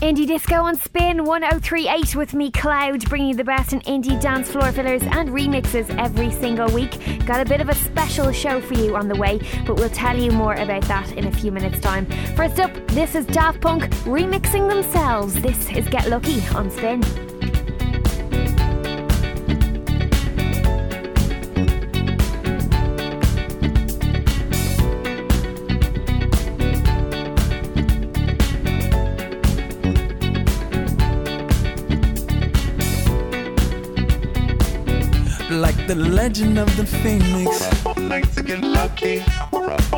Indie Disco on Spin 1038 with me, Clowd, bringing you the best in indie dance floor fillers and remixes every single week. Got a bit of a special show for you on the way, but we'll tell you more about that in a few minutes' time. First up, this is Daft Punk remixing themselves. This is Get Lucky on Spin. The legend of the phoenix. Lucky.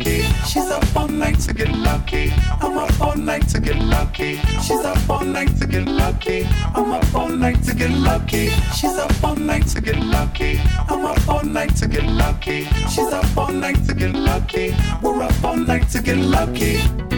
She's up all night to get lucky. I'm up all night to get lucky. She's up all night to get lucky. I'm up all night to get lucky. She's up all night to get lucky. I'm up all night to get lucky. She's up all night to get lucky. We're up all night to get lucky.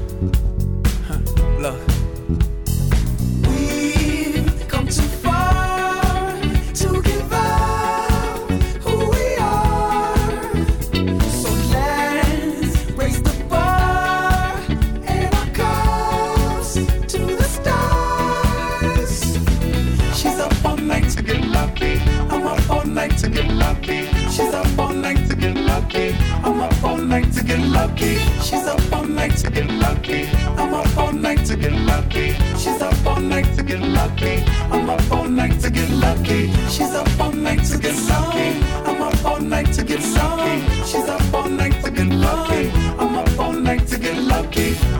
night to get lucky. I'm up all night to get lucky. She's up all night to get lucky. I'm up all night to get lucky. She's up all night to get lucky. I'm up all night to get lucky. She's up all night to get lucky. I'm up all night to get lucky.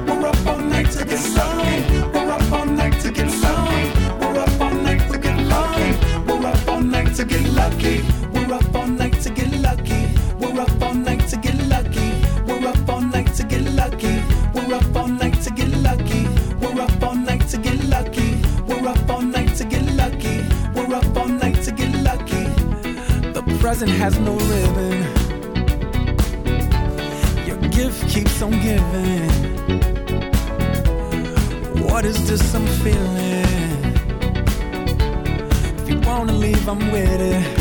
gonna leave, I'm with it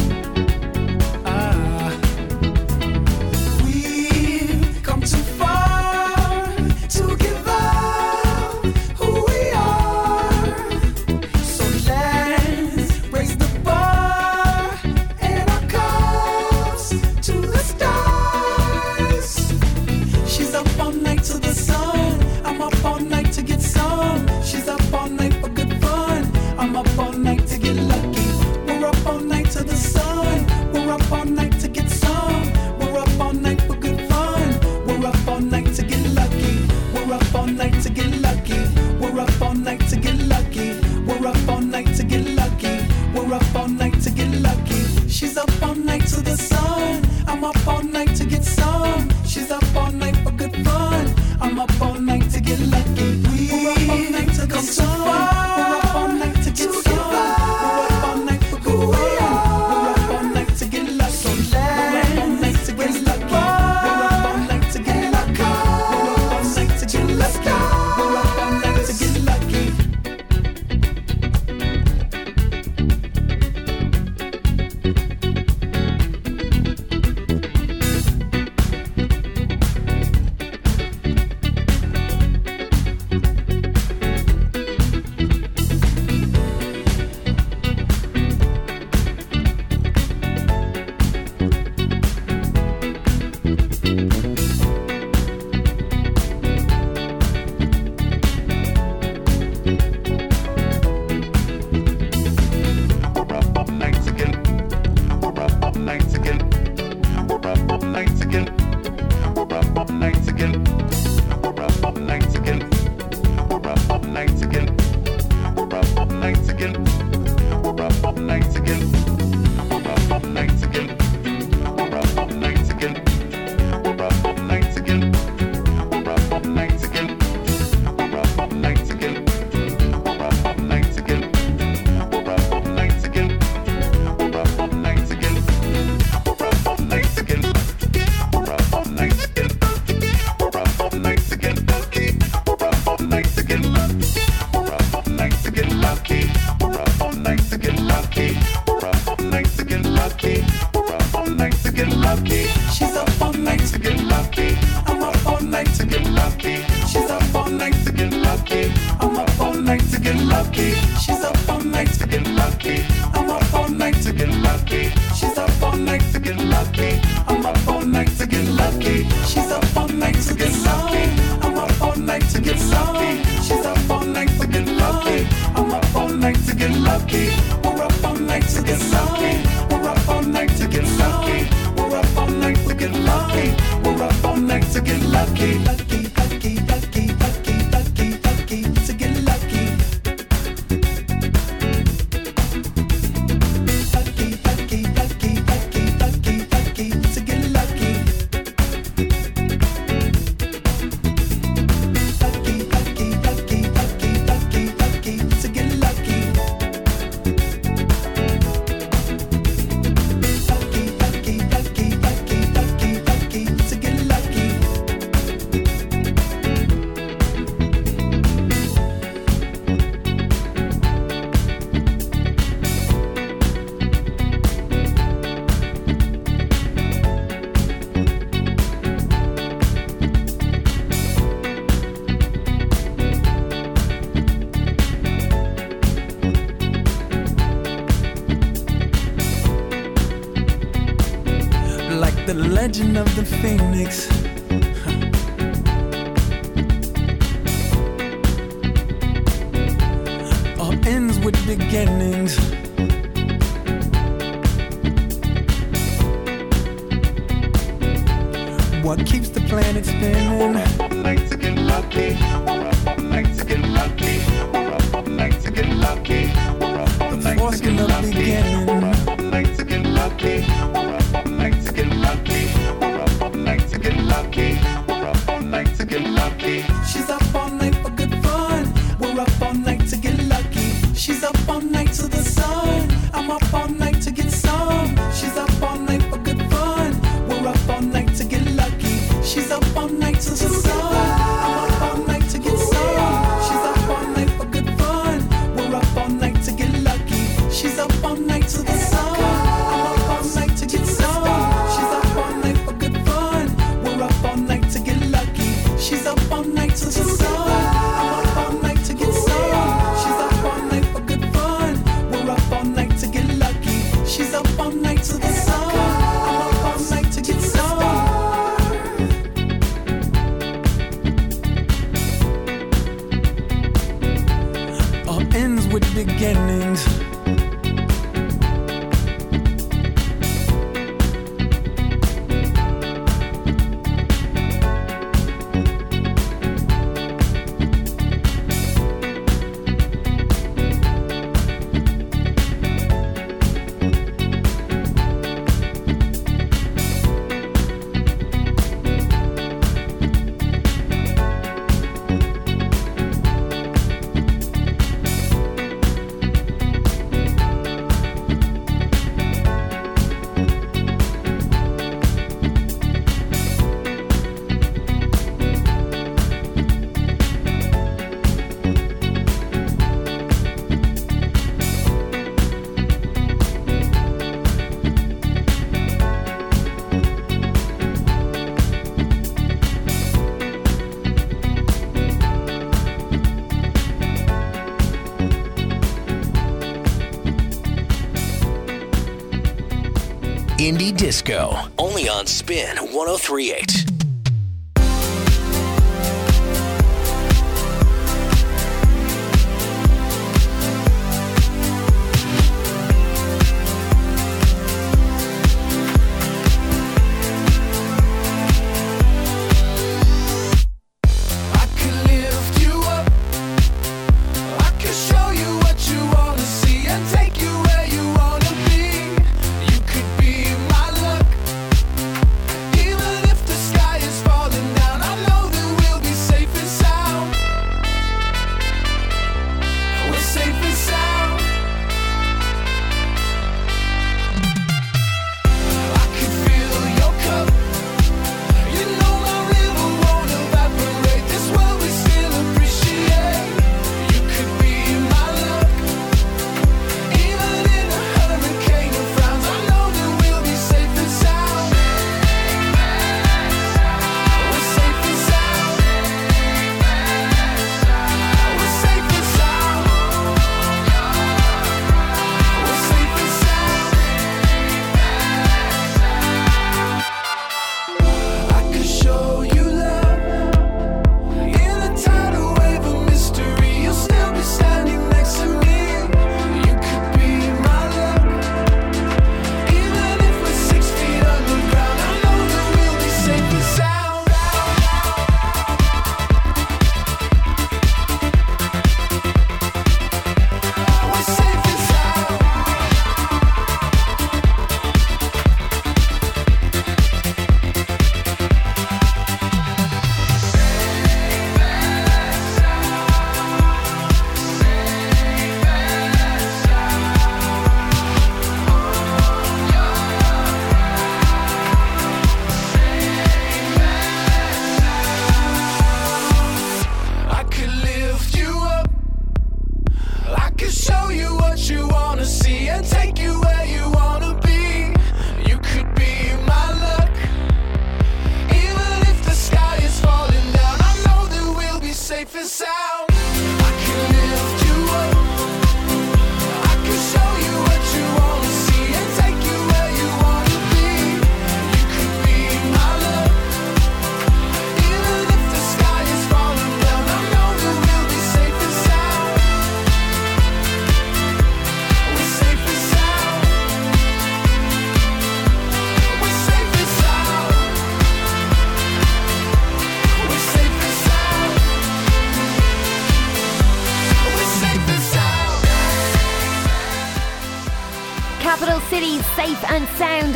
Indie Disco, only on Spin 1038.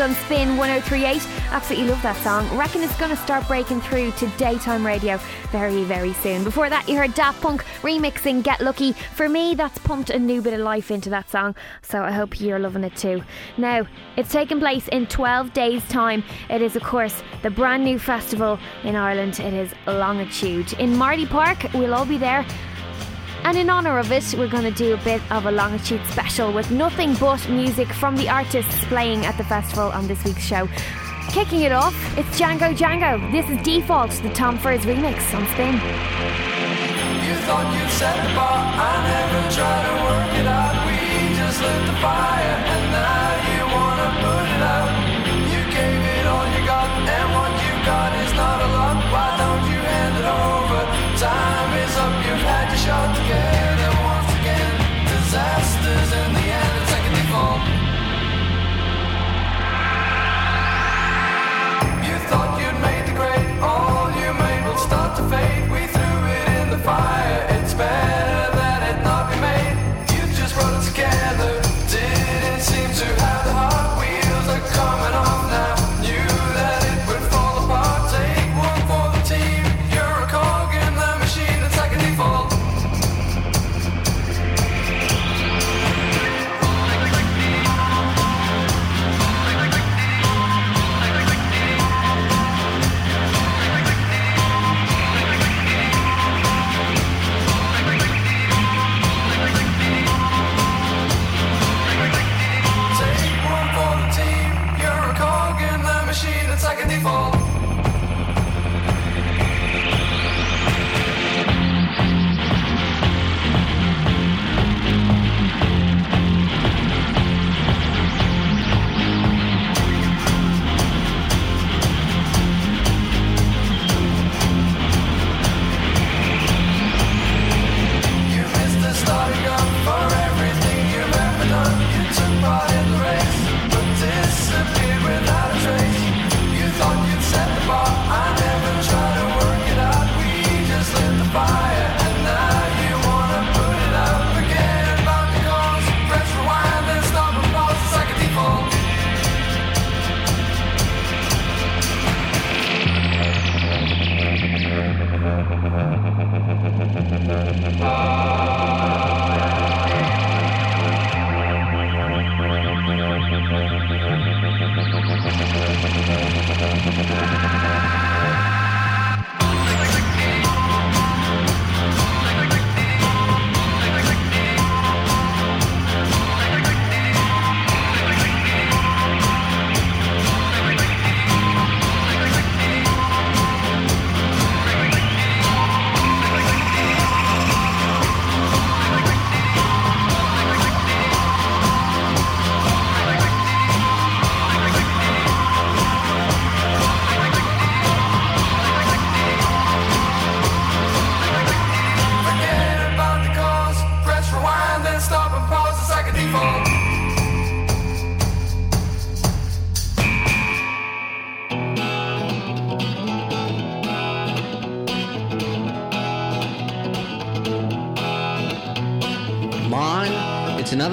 On Spin 1038. Absolutely love that song. Reckon it's going to start breaking through to daytime radio very, very soon. Before that, you heard Daft Punk remixing Get Lucky. For me, that's pumped a new bit of life into that song, so I hope you're loving it too. Now, it's taking place in 12 days' time. It is, of course, the brand new festival in Ireland. It is Longitude. In Marlay Park, we'll all be there and in honour of it, we're going to do a bit of a longitude special with nothing but music from the artists playing at the festival on this week's show. Kicking it off, it's Django Django. This is Default, the Tom Furse remix on Spin. You thought you set the bar, I never to work it out. We just lit the fire, and now you wanna put it out. You gave it all you got, and what you got is not a lot. Why don't you hand it over? Time is up, you've had your shot together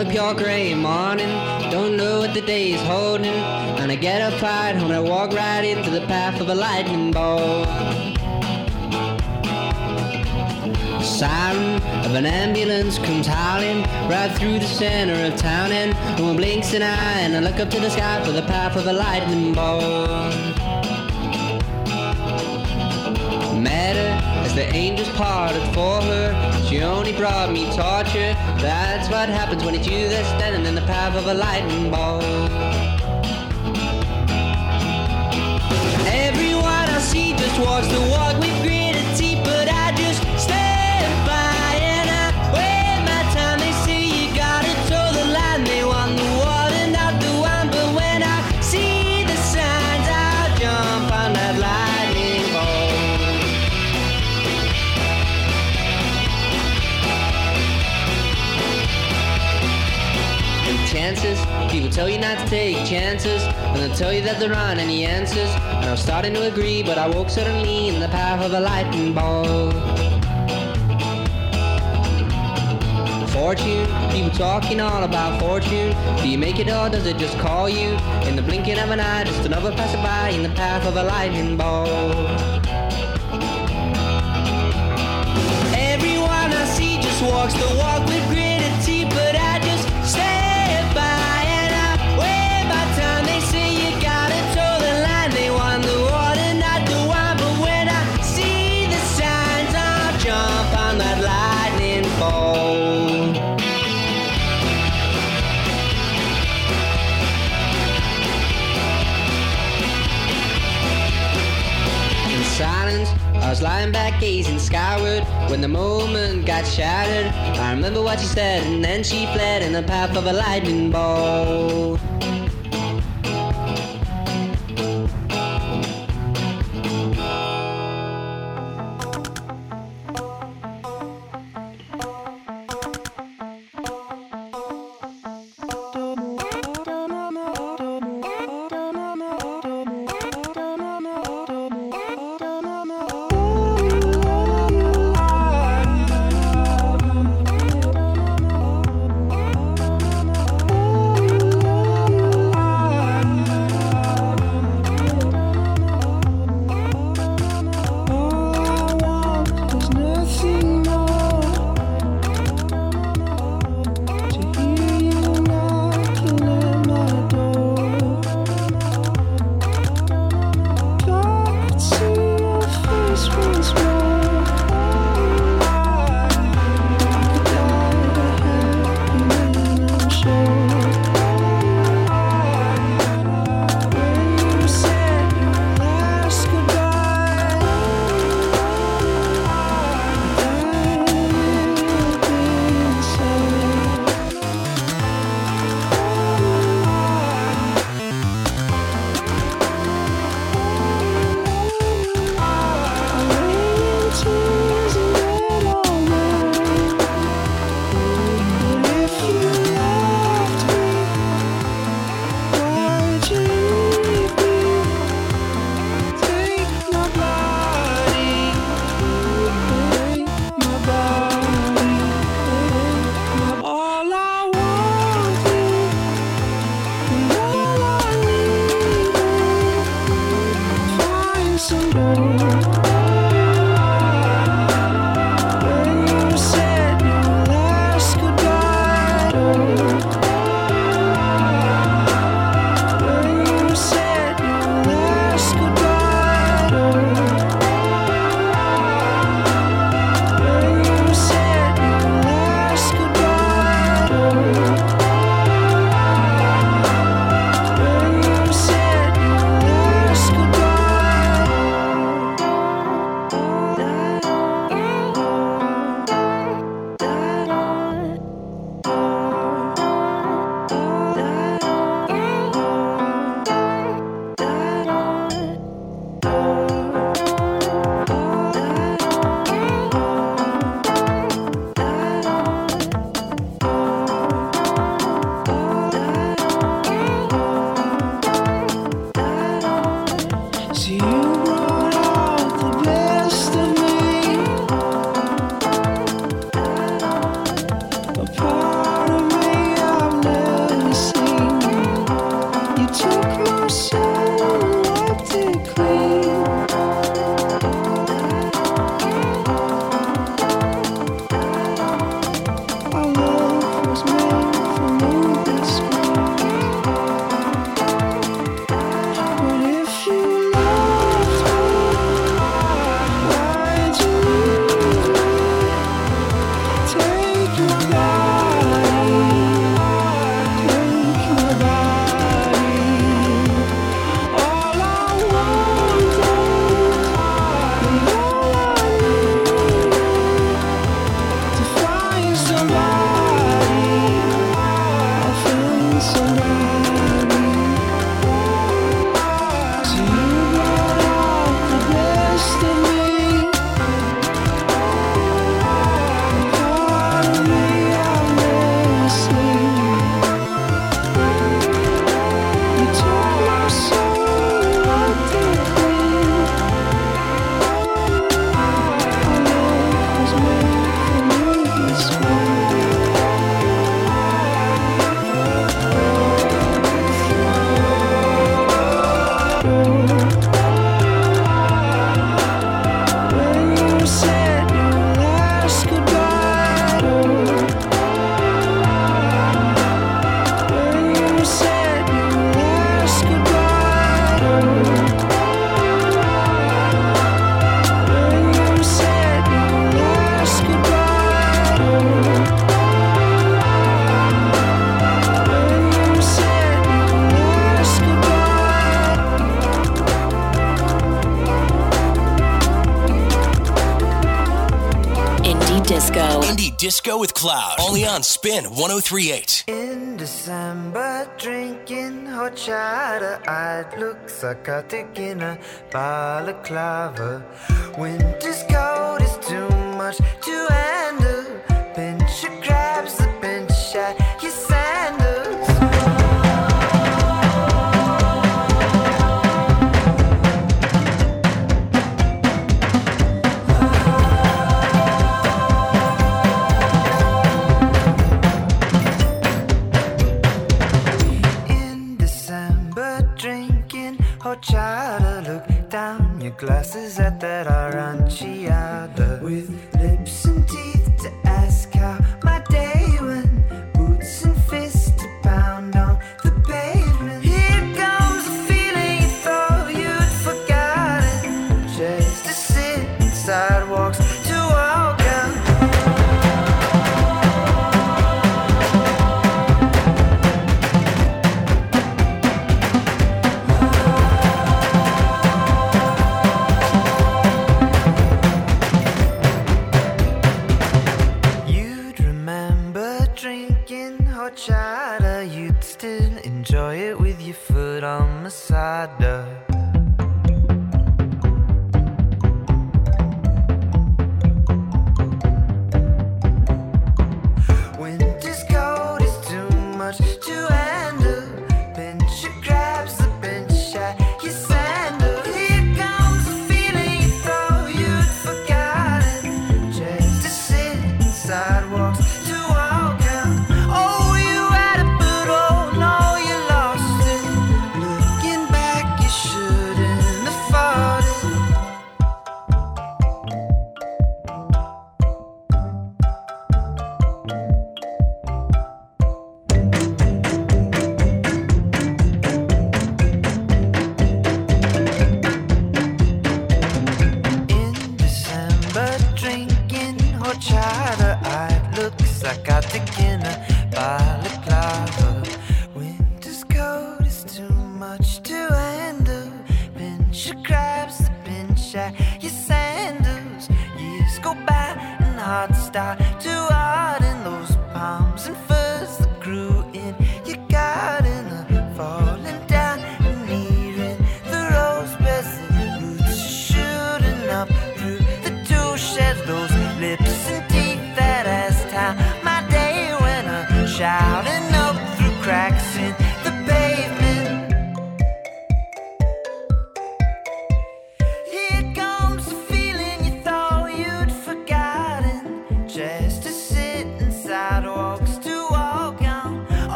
another pure gray morning. Don't know what the day is holding. And I get up right and I walk right into the path of a lightning bolt. Siren of an ambulance comes howling right through the center of town, and no one blinks an eye. And I look up to the sky for the path of a lightning bolt. Met her as the angels parted for her. She only brought me torture. That's what happens when it's you that's standing in the path of a lightning bolt. Everyone I see just walks the people tell you not to take chances, and they'll tell you that there aren't any answers. And I'm starting to agree, but I woke suddenly in the path of a lightning bolt. Fortune? People talking all about fortune. Do you make it or does it just call you? In the blinking of an eye, just another passerby in the path of a lightning bolt. Everyone I see just walks the walk with lying back gazing skyward when the moment got shattered. I remember what she said, and then she fled in the path of a lightning bolt. Clowd. Only on Spin 1038. In December, drinking horchata, i look psychotic in a balaclava. When Chatter, uh, you'd still enjoy it with your foot on my side door.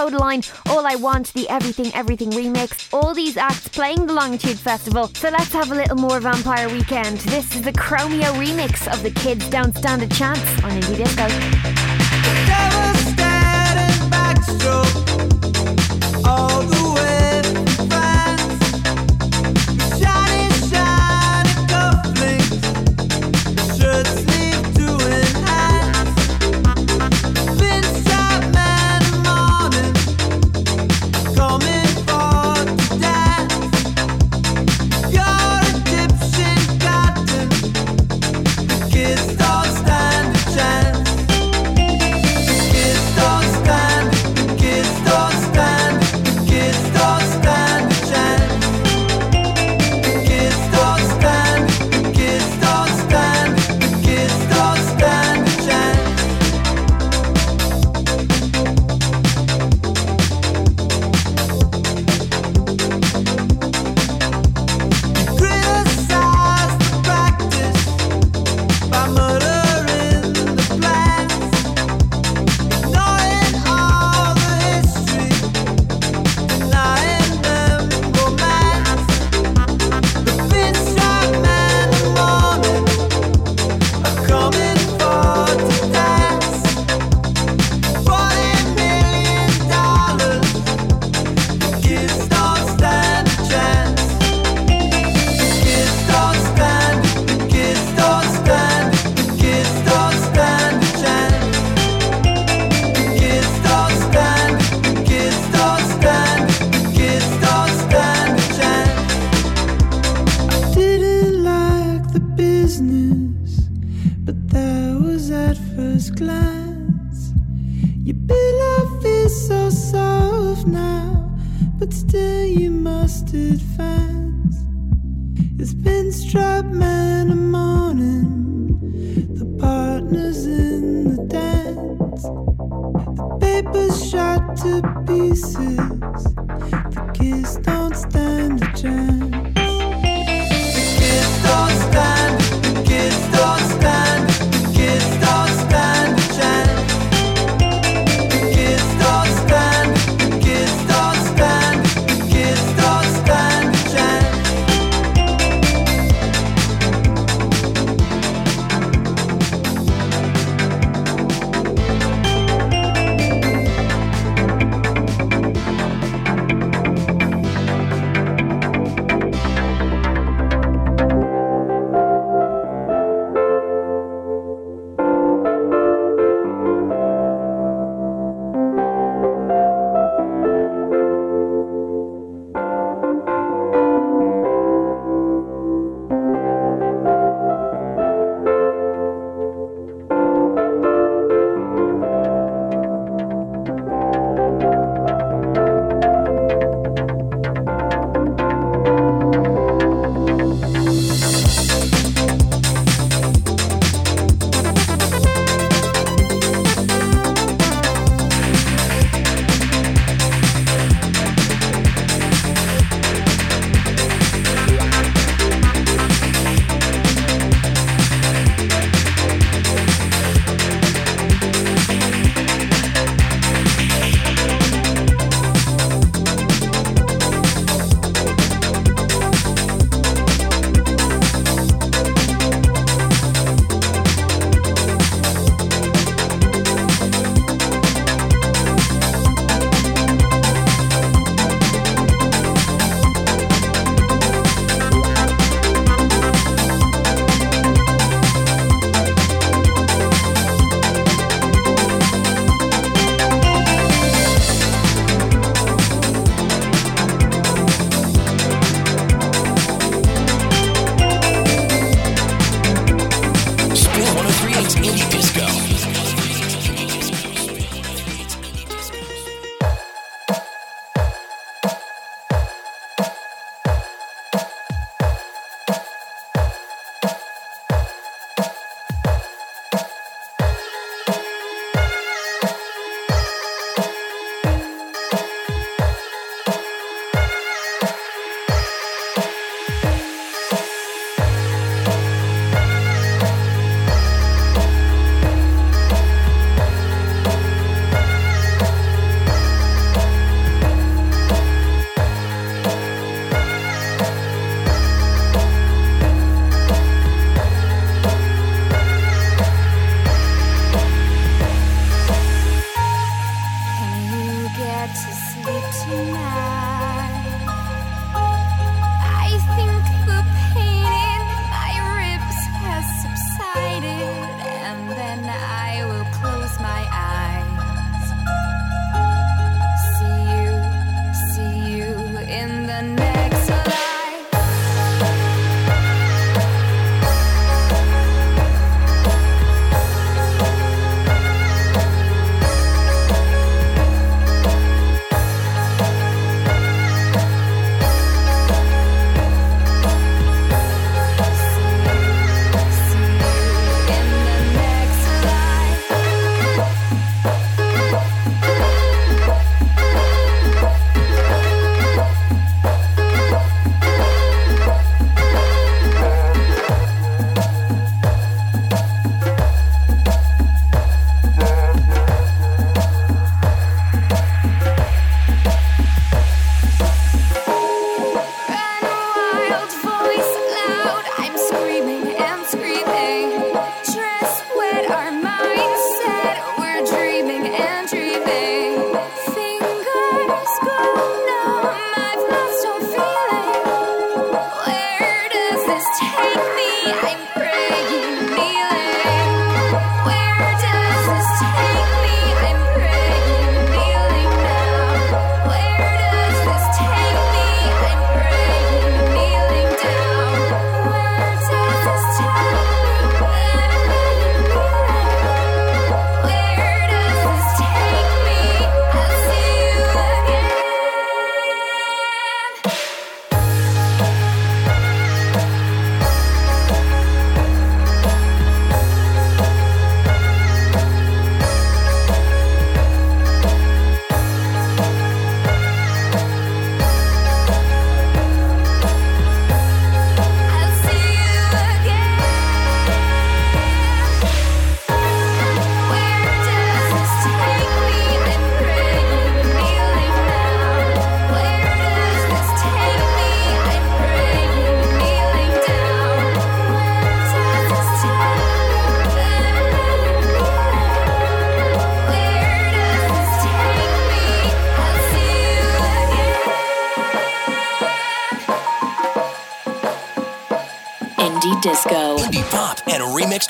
Kodaline, All I Want, the Everything Everything remix, all these acts playing the Longitude Festival. So let's have a little more Vampire Weekend. This is the Chromeo remix of the Kids Don't Stand a Chance on Indie Disco.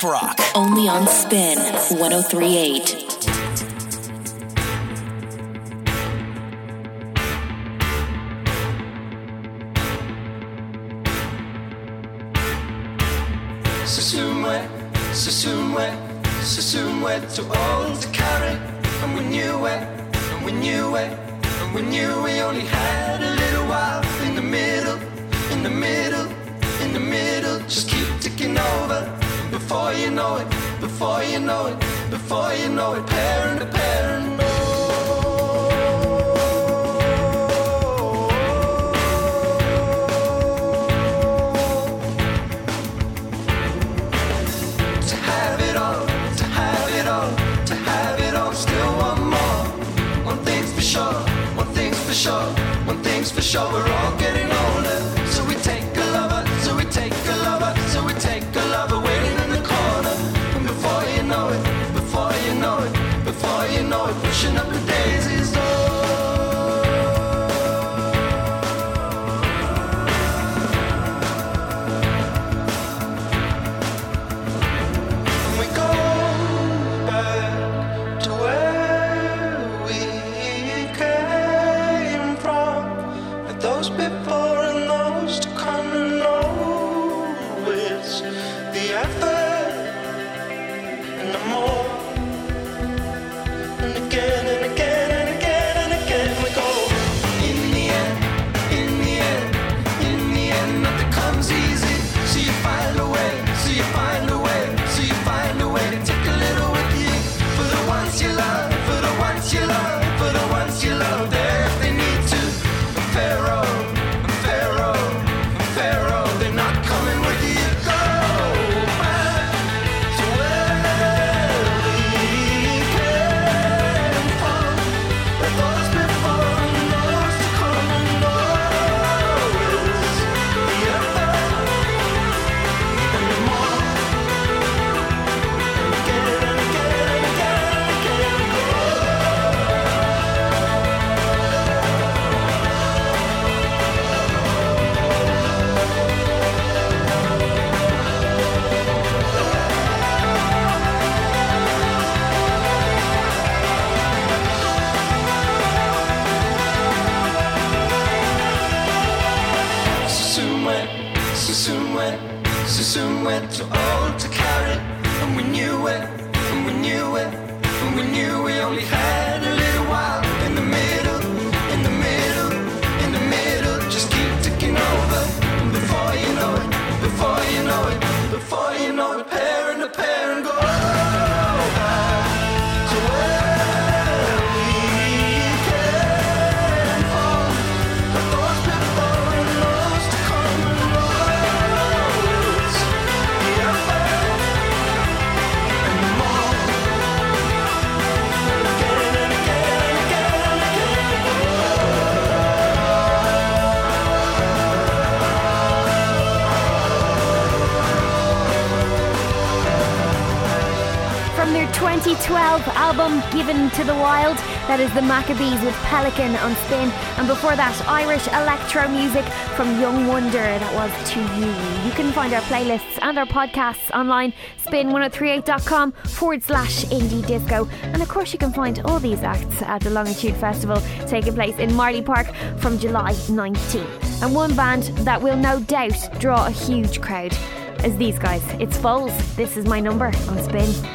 rock. Only on Spin 1038. album Given to the Wild. That is the Maccabees with Pelican on spin. And before that, Irish electro music from Young Wonder. That was To You. You can find our playlists and our podcasts online, spin1038.com forward slash indie disco. And of course, you can find all these acts at the Longitude Festival taking place in Marlay Park from July 19th. And one band that will no doubt draw a huge crowd is these guys. It's Foals. This is my number on Spin.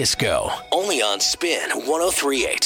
Disco. Only on Spin 1038.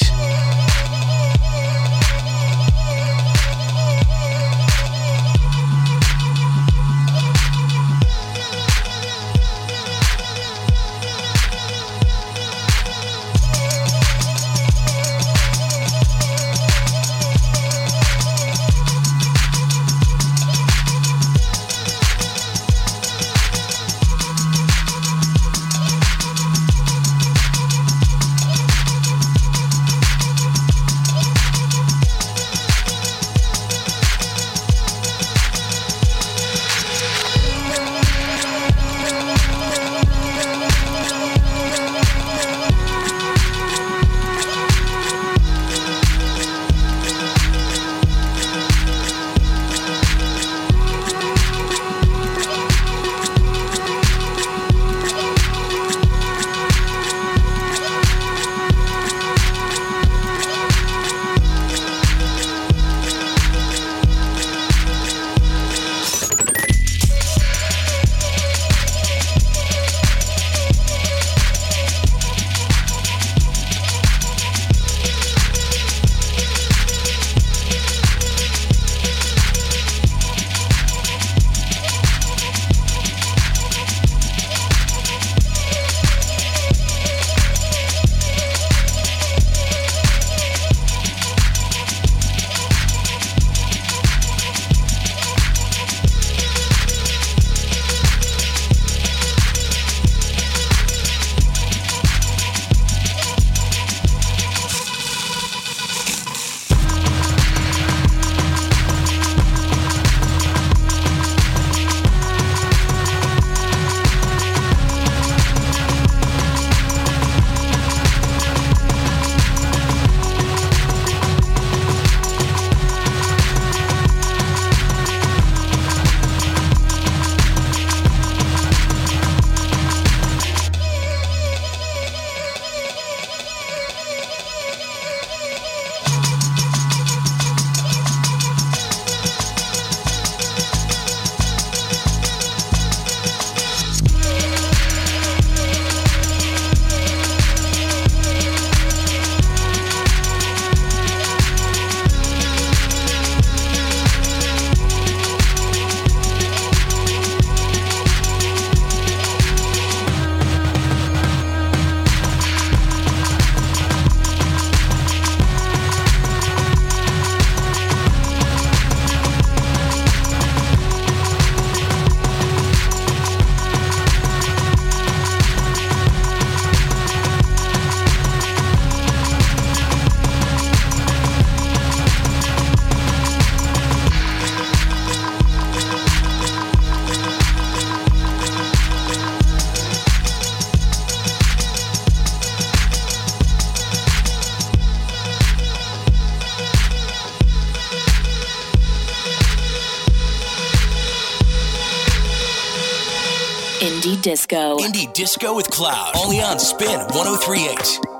indie disco with Clowd, only on Spin 1038.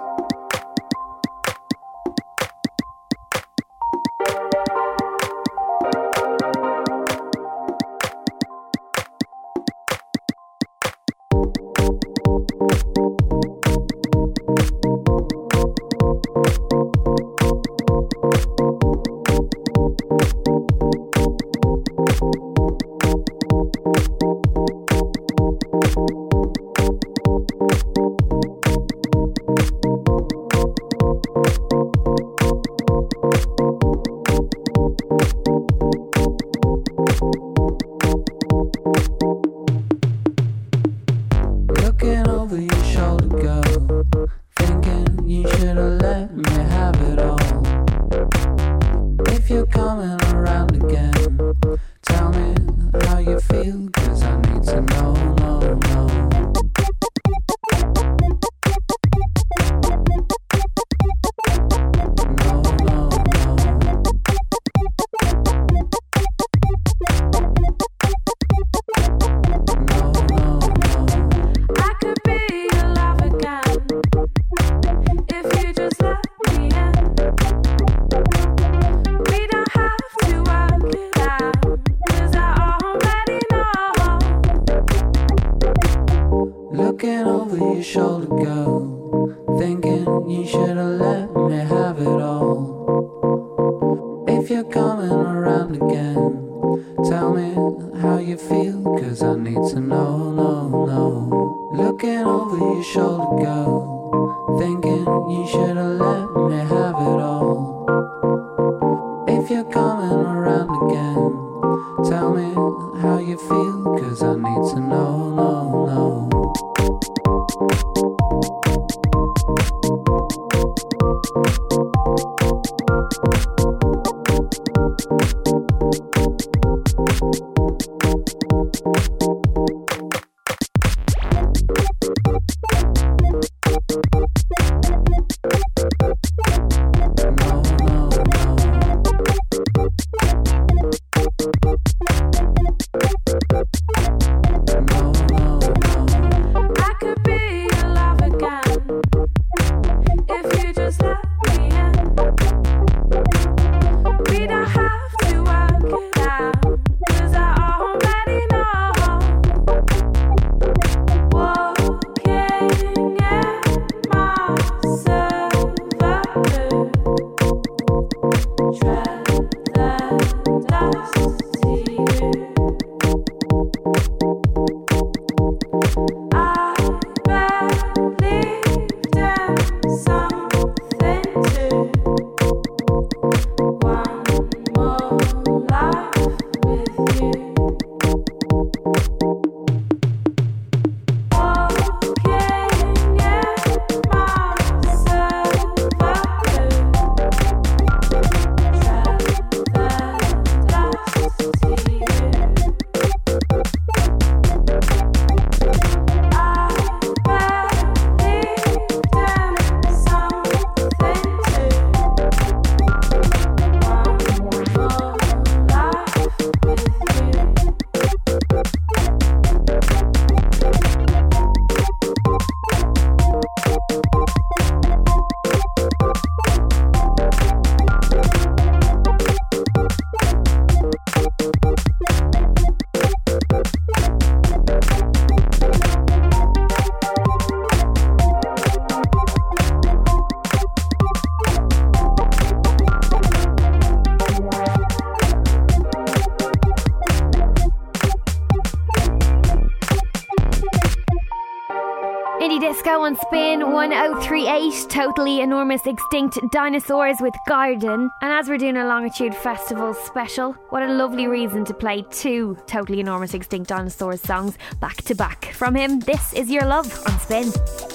eight totally enormous extinct dinosaurs with garden. And as we're doing a Longitude Festival special, what a lovely reason to play two totally enormous extinct dinosaurs songs back to back. From him, this is Your Love on Spin.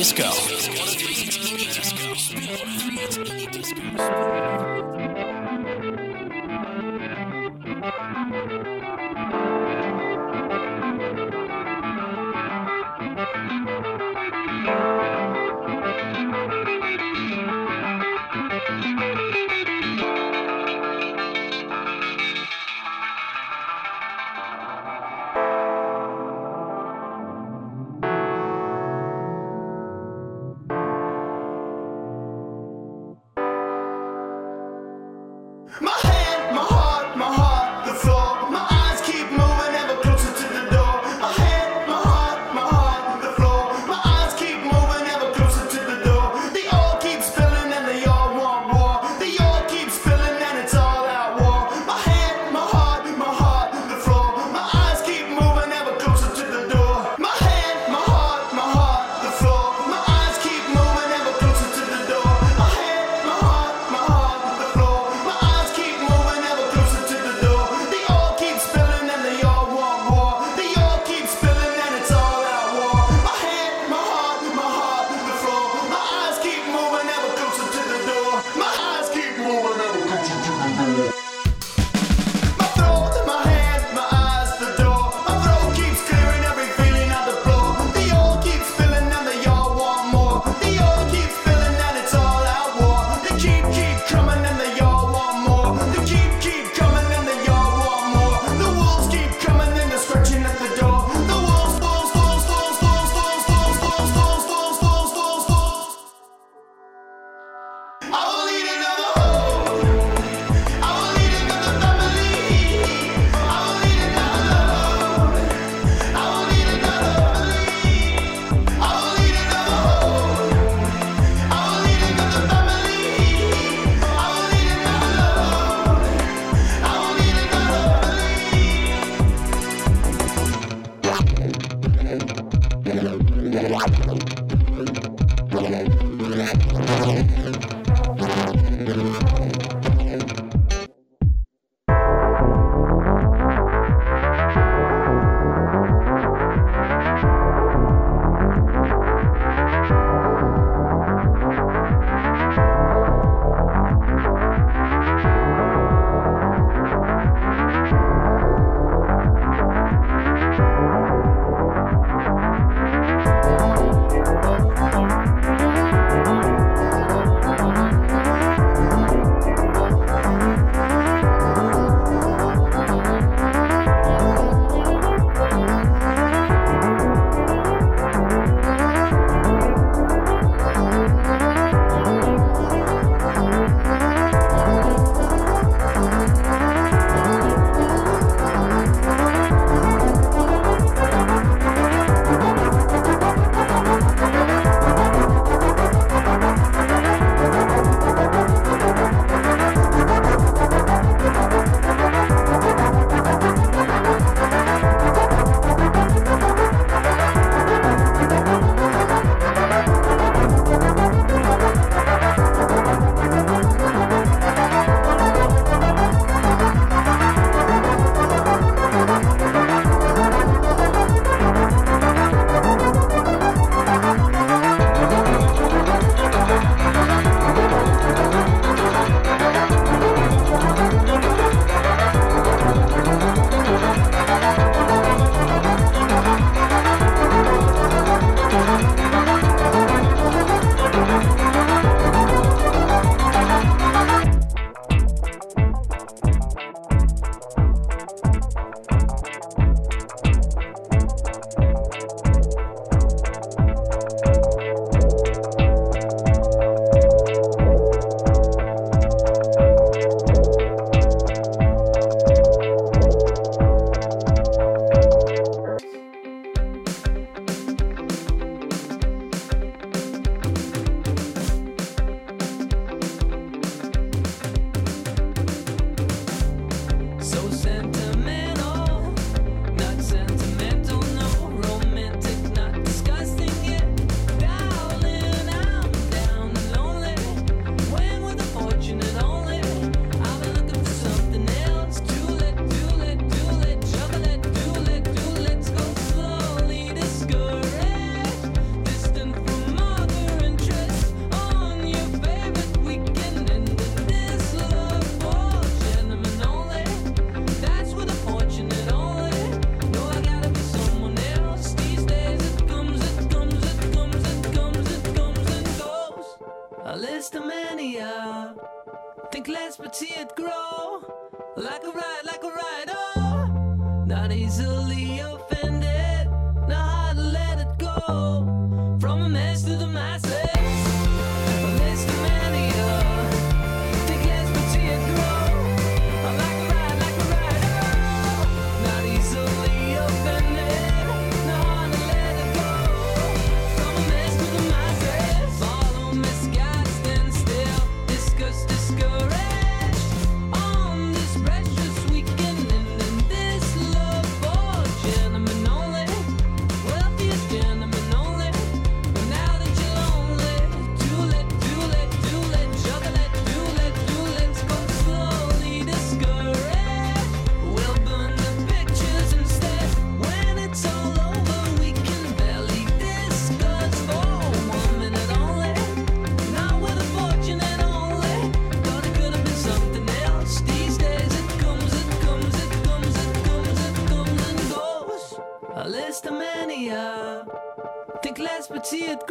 Disco.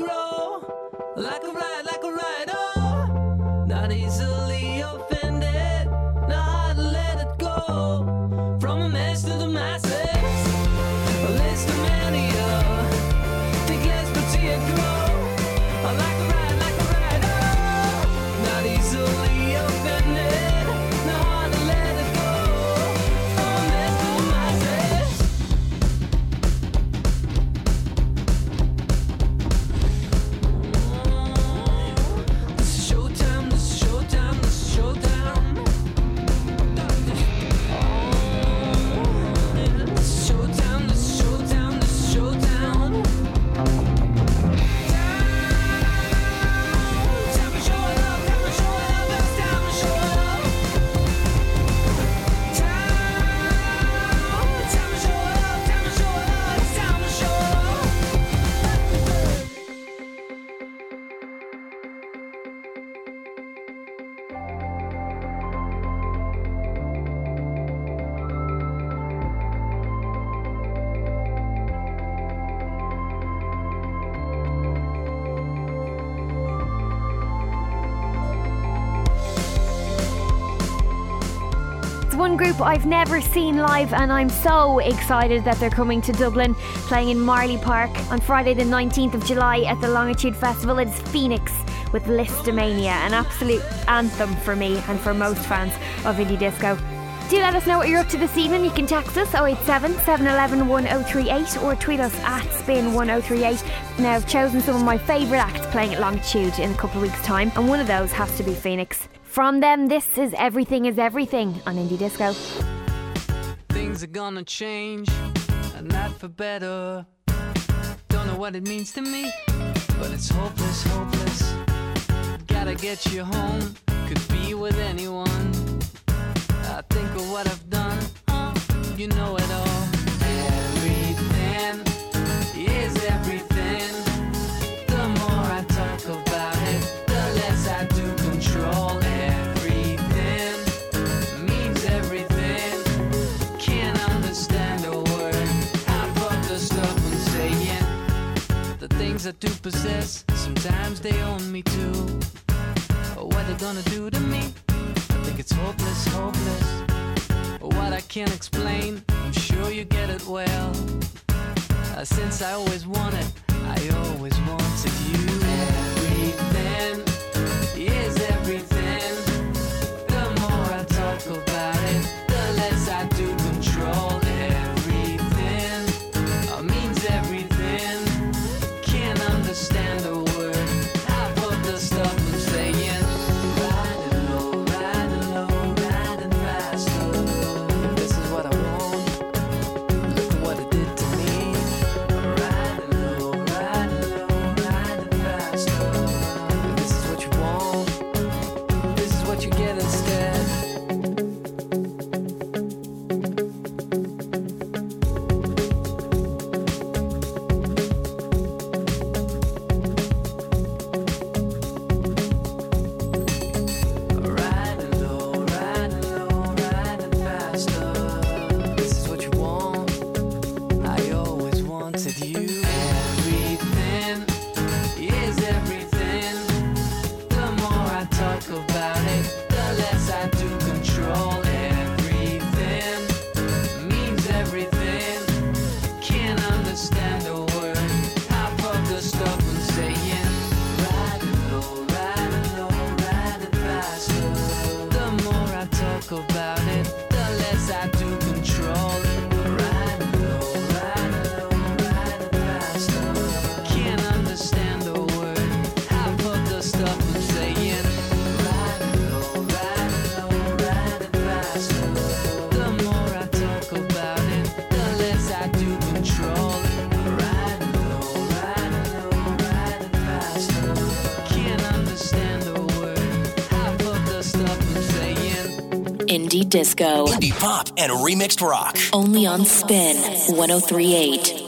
Like a ride, like a ride, oh. Not easily I've never seen live, and I'm so excited that they're coming to Dublin, playing in Marlay Park on Friday, the 19th of July at the Longitude Festival. It's Phoenix with Lisztomania, an absolute anthem for me and for most fans of indie disco. Do let us know what you're up to this evening. You can text us 087 711 1038 or tweet us at spin1038. Now, I've chosen some of my favourite acts playing at Longitude in a couple of weeks' time, and one of those has to be Phoenix. From them, this is Everything is Everything on Indie Disco. Things are gonna change, and not for better. Don't know what it means to me, but it's hopeless, hopeless. Gotta get you home, could be with anyone. I think of what I've done, uh, you know it all. Everything is everything. I do possess, sometimes they own me too. What they're gonna do to me? I think it's hopeless, hopeless. What I can't explain, I'm sure you get it well. Uh, since I always wanted, I always wanted you. Everything is everything. disco, indie pop, and remixed rock. Only on Spin 1038.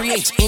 create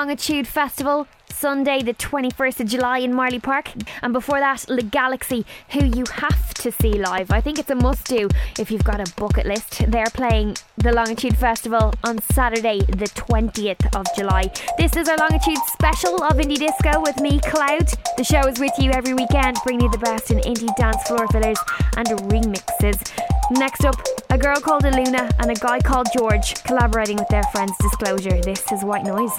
Longitude Festival, Sunday, the 21st of July in Marlay Park. And before that, Le Galaxie, who you have to see live. I think it's a must do if you've got a bucket list. They're playing the Longitude Festival on Saturday, the 20th of July. This is our Longitude special of Indie Disco with me, Clowd. The show is with you every weekend, bringing you the best in indie dance floor fillers and remixes. Next up, a girl called Aluna and a guy called George collaborating with their friends Disclosure. This is White Noise.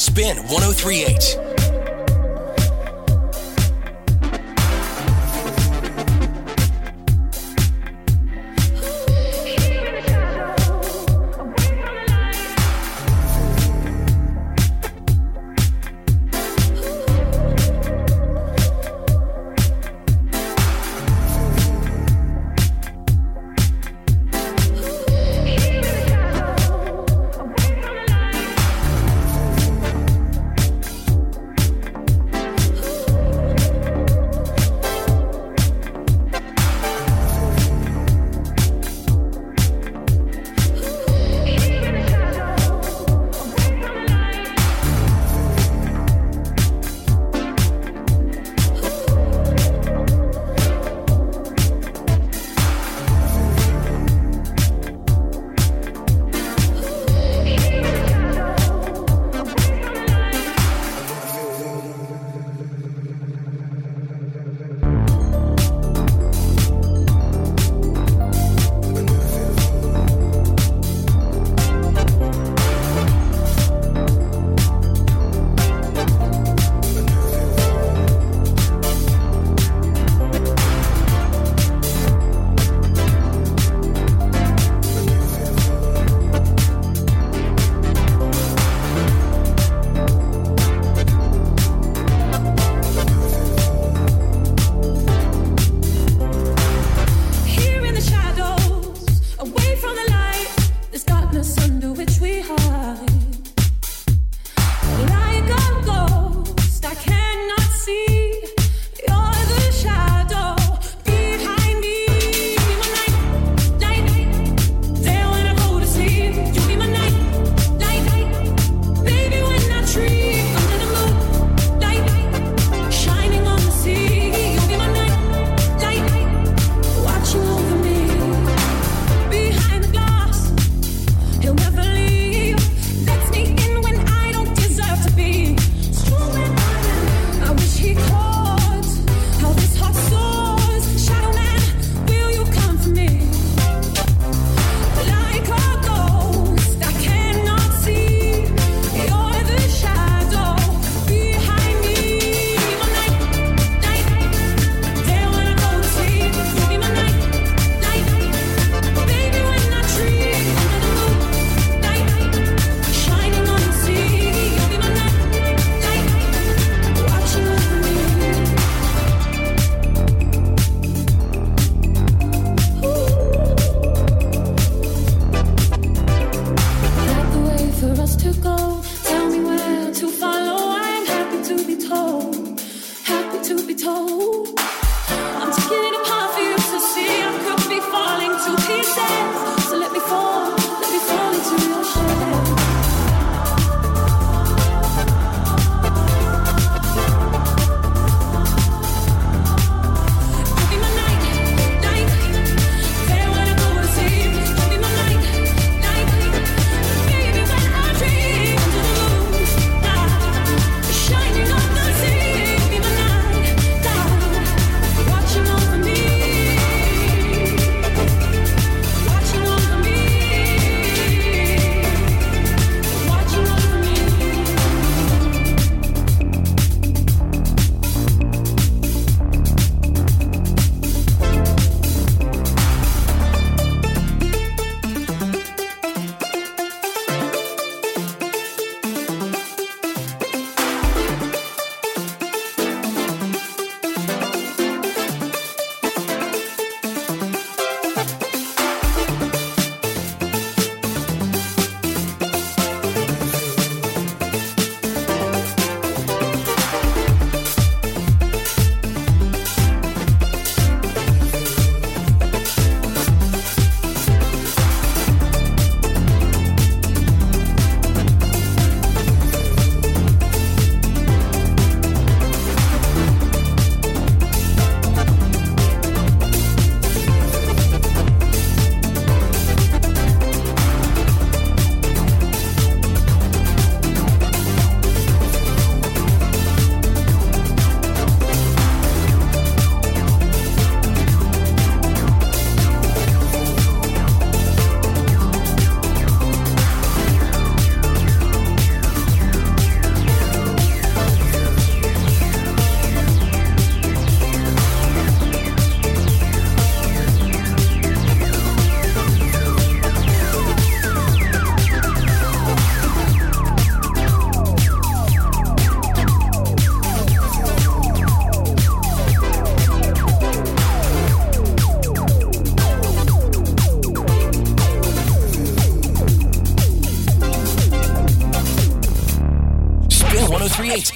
Spin 1038.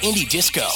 Indie Disco.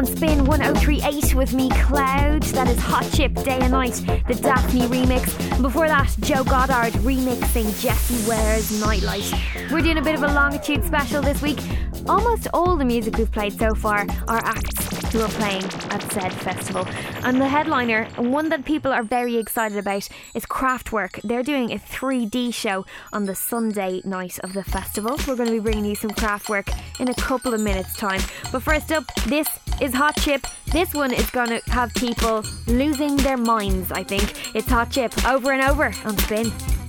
On Spin 1038 with me, Clowd. That is Hot Chip Day and Night, the Daphni remix. And before that, Joe Goddard remixing Jessie Ware's Nightlight. We're doing a bit of a longitude special this week. Almost all the music we've played so far are acts who are playing at said festival. And the headliner, one that people are very excited about, is Kraftwerk. They're doing a 3D show on the Sunday night of the festival. We're going to be bringing you some Kraftwerk in a couple of minutes' time. But first up, this is Hot Chip. This one is going to have people losing their minds, I think. It's Hot Chip over and over on Spin.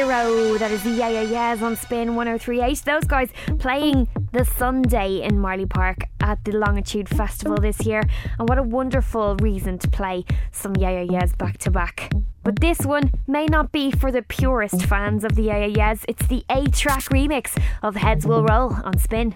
Hero. That is the Yeah Yeah Yeahs on Spin 1038. Those guys playing the Sunday in Marlay Park at the Longitude Festival this year. And what a wonderful reason to play some Yeah Yeah Yeahs back to back. But this one may not be for the purest fans of the Yeah Yeah Yeahs. It's the A-Trak remix of Heads Will Roll on Spin.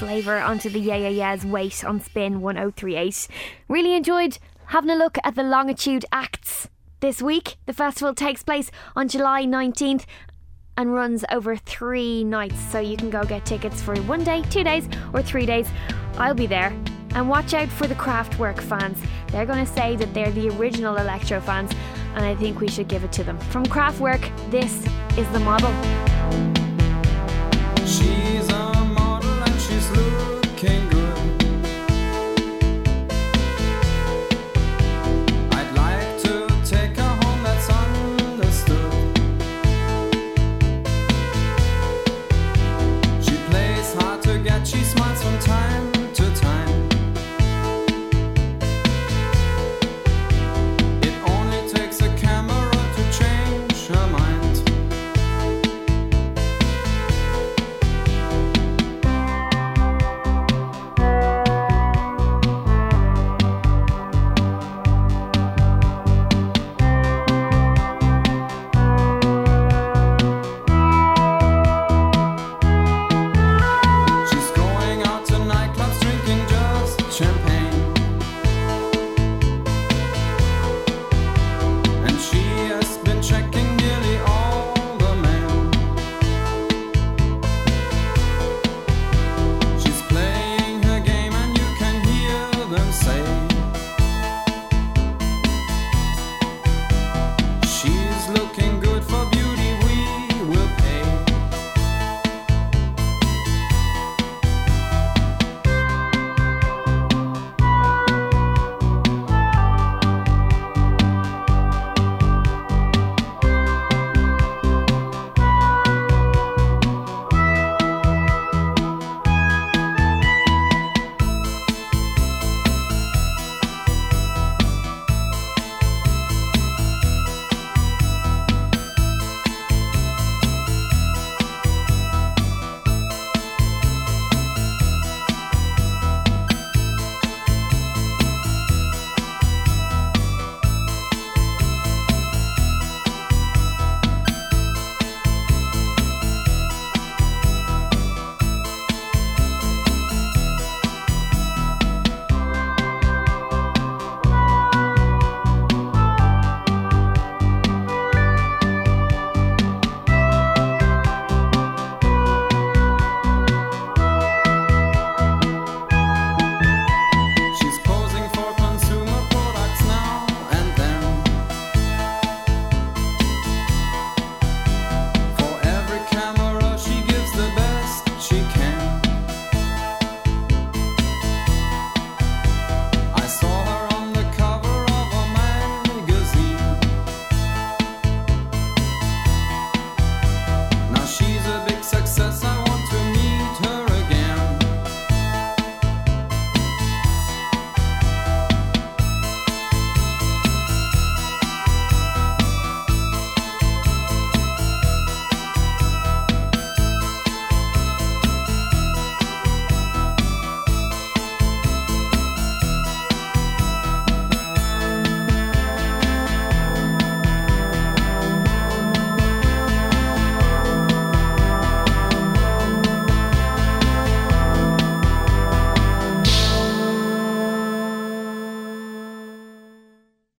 Flavour onto the Yeah Yeah Yeah's weight on Spin 1038. Really enjoyed having a look at the Longitude acts. This week, the festival takes place on July 19th and runs over three nights, so you can go get tickets for one day, two days, or three days. I'll be there. And watch out for the Kraftwerk fans. They're going to say that they're the original electro fans, and I think we should give it to them. From Kraftwerk, this is the model.